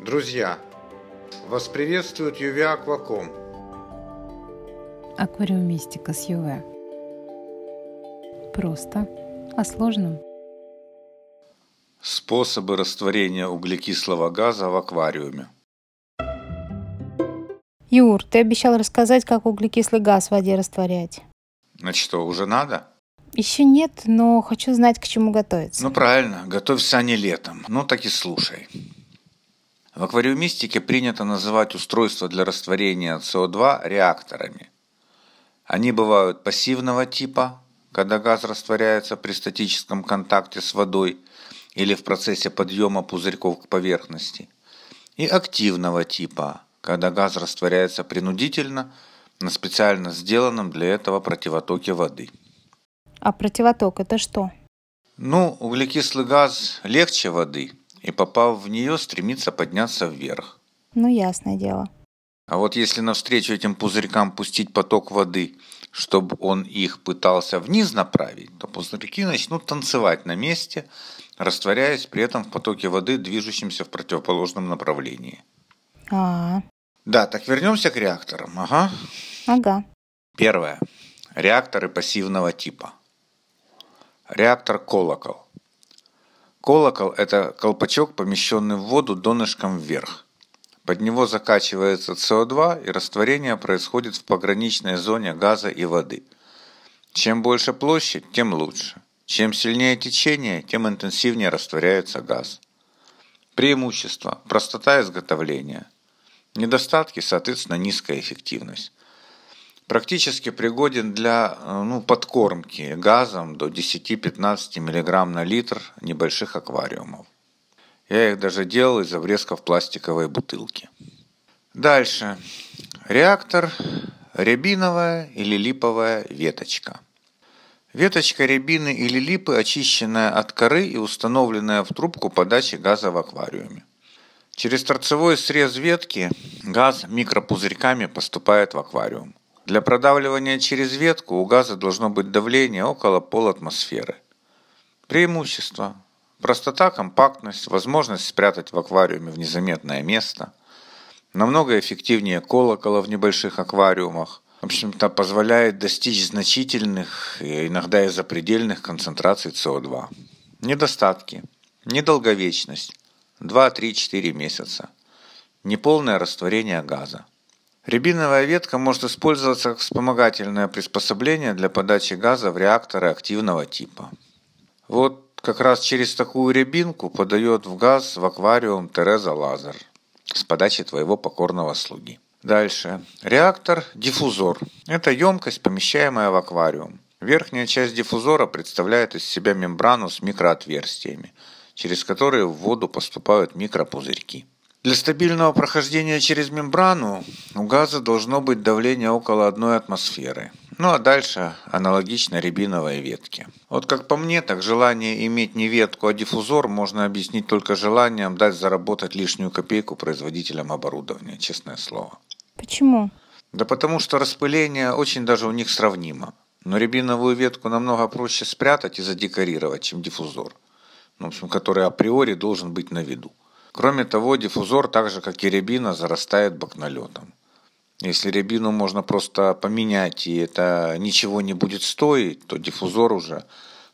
Друзья, вас приветствует Юви Акваком. Аквариумистика с ЮВ. Просто о сложном. Способы растворения углекислого газа в аквариуме. Юр, ты обещал рассказать, как углекислый газ в воде растворять. Значит, что, уже надо? Еще нет, но хочу знать, к чему готовиться. Ну правильно, готовься не летом. Ну так и слушай. В аквариумистике принято называть устройства для растворения СО2 реакторами. Они бывают пассивного типа, когда газ растворяется при статическом контакте с водой или в процессе подъема пузырьков к поверхности, и активного типа, когда газ растворяется принудительно на специально сделанном для этого противотоке воды. А противоток это что? Ну, углекислый газ легче воды и, попав в нее, стремится подняться вверх. Ну, ясное дело. А вот если навстречу этим пузырькам пустить поток воды, чтобы он их пытался вниз направить, то пузырьки начнут танцевать на месте, растворяясь при этом в потоке воды, движущемся в противоположном направлении. А, Да, так вернемся к реакторам. Ага. ага. Первое. Реакторы пассивного типа. Реактор колокол. Колокол – это колпачок, помещенный в воду донышком вверх. Под него закачивается СО2, и растворение происходит в пограничной зоне газа и воды. Чем больше площадь, тем лучше. Чем сильнее течение, тем интенсивнее растворяется газ. Преимущество – простота изготовления. Недостатки, соответственно, низкая эффективность. Практически пригоден для э, ну, подкормки газом до 10-15 мг на литр небольших аквариумов. Я их даже делал из обрезков пластиковой бутылки. Дальше. Реактор рябиновая или липовая веточка. Веточка рябины или липы, очищенная от коры и установленная в трубку подачи газа в аквариуме. Через торцевой срез ветки газ микропузырьками поступает в аквариум. Для продавливания через ветку у газа должно быть давление около полатмосферы. Преимущества. Простота, компактность, возможность спрятать в аквариуме в незаметное место. Намного эффективнее колокола в небольших аквариумах. В общем-то, позволяет достичь значительных, иногда и запредельных концентраций СО2. Недостатки. Недолговечность. 2-3-4 месяца. Неполное растворение газа. Рябиновая ветка может использоваться как вспомогательное приспособление для подачи газа в реакторы активного типа. Вот как раз через такую рябинку подает в газ в аквариум Тереза Лазар с подачи твоего покорного слуги. Дальше. Реактор – диффузор. Это емкость, помещаемая в аквариум. Верхняя часть диффузора представляет из себя мембрану с микроотверстиями, через которые в воду поступают микропузырьки. Для стабильного прохождения через мембрану у газа должно быть давление около одной атмосферы. Ну а дальше аналогично рябиновой ветке. Вот как по мне, так желание иметь не ветку, а диффузор можно объяснить только желанием дать заработать лишнюю копейку производителям оборудования, честное слово. Почему? Да потому что распыление очень даже у них сравнимо. Но рябиновую ветку намного проще спрятать и задекорировать, чем диффузор, ну, в общем, который априори должен быть на виду. Кроме того, диффузор, так же как и рябина, зарастает бакнолетом. Если рябину можно просто поменять, и это ничего не будет стоить, то диффузор уже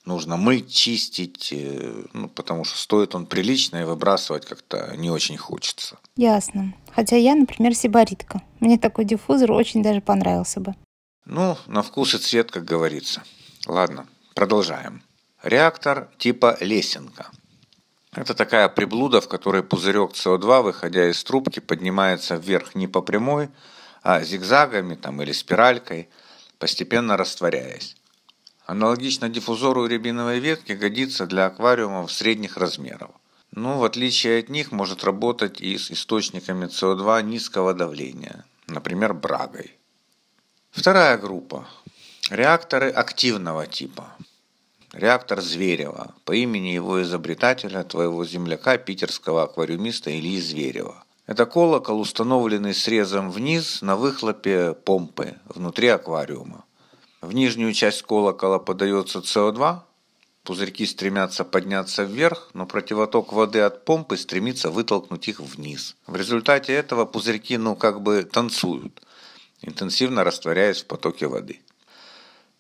нужно мыть, чистить, э, ну, потому что стоит он прилично, и выбрасывать как-то не очень хочется. Ясно. Хотя я, например, сибаритка. Мне такой диффузор очень даже понравился бы. Ну, на вкус и цвет, как говорится. Ладно, продолжаем. Реактор типа лесенка. Это такая приблуда, в которой пузырек СО2, выходя из трубки, поднимается вверх не по прямой, а зигзагами там, или спиралькой, постепенно растворяясь. Аналогично диффузору рябиновой ветки годится для аквариумов средних размеров. Но в отличие от них может работать и с источниками СО2 низкого давления, например, брагой. Вторая группа. Реакторы активного типа. Реактор Зверева по имени его изобретателя, твоего земляка, питерского аквариумиста Ильи Зверева. Это колокол, установленный срезом вниз на выхлопе помпы внутри аквариума. В нижнюю часть колокола подается СО2, Пузырьки стремятся подняться вверх, но противоток воды от помпы стремится вытолкнуть их вниз. В результате этого пузырьки, ну, как бы танцуют, интенсивно растворяясь в потоке воды.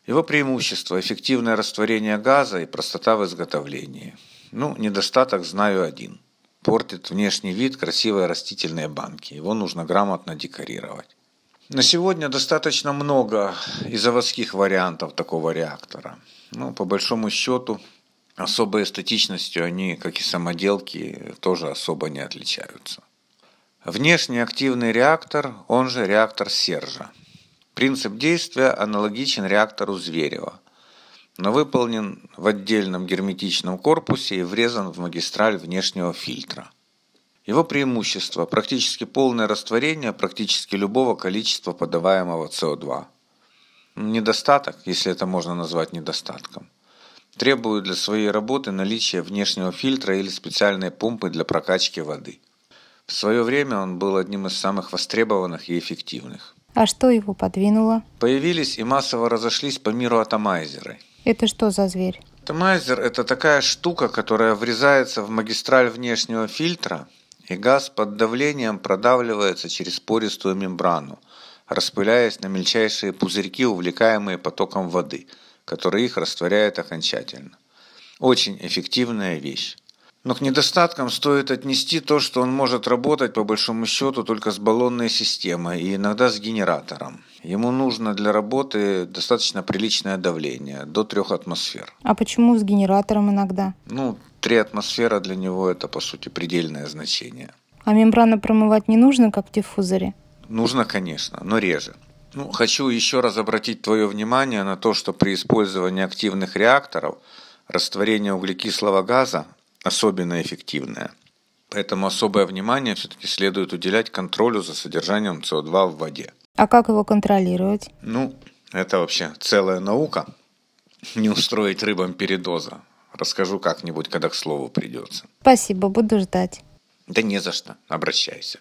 Его преимущество – эффективное растворение газа и простота в изготовлении. Ну, недостаток знаю один. Портит внешний вид красивой растительной банки. Его нужно грамотно декорировать. На сегодня достаточно много и заводских вариантов такого реактора. Ну, по большому счету, особой эстетичностью они, как и самоделки, тоже особо не отличаются. Внешний активный реактор, он же реактор Сержа. Принцип действия аналогичен реактору Зверева, но выполнен в отдельном герметичном корпусе и врезан в магистраль внешнего фильтра. Его преимущество – практически полное растворение практически любого количества подаваемого СО2. Недостаток, если это можно назвать недостатком, требует для своей работы наличия внешнего фильтра или специальной помпы для прокачки воды. В свое время он был одним из самых востребованных и эффективных. А что его подвинуло? Появились и массово разошлись по миру атомайзеры. Это что за зверь? Атомайзер – это такая штука, которая врезается в магистраль внешнего фильтра – и газ под давлением продавливается через пористую мембрану, распыляясь на мельчайшие пузырьки, увлекаемые потоком воды, который их растворяет окончательно. Очень эффективная вещь. Но к недостаткам стоит отнести то, что он может работать по большому счету только с баллонной системой и иногда с генератором. Ему нужно для работы достаточно приличное давление, до 3 атмосфер. А почему с генератором иногда? Ну, 3 атмосфера для него это по сути предельное значение. А мембрану промывать не нужно, как в диффузоре? Нужно, конечно, но реже. Ну, хочу еще раз обратить твое внимание на то, что при использовании активных реакторов растворение углекислого газа особенно эффективное. Поэтому особое внимание все-таки следует уделять контролю за содержанием СО2 в воде. А как его контролировать? Ну, это вообще целая наука. Не устроить рыбам передоза. Расскажу как-нибудь, когда к слову придется. Спасибо, буду ждать. Да не за что. Обращайся.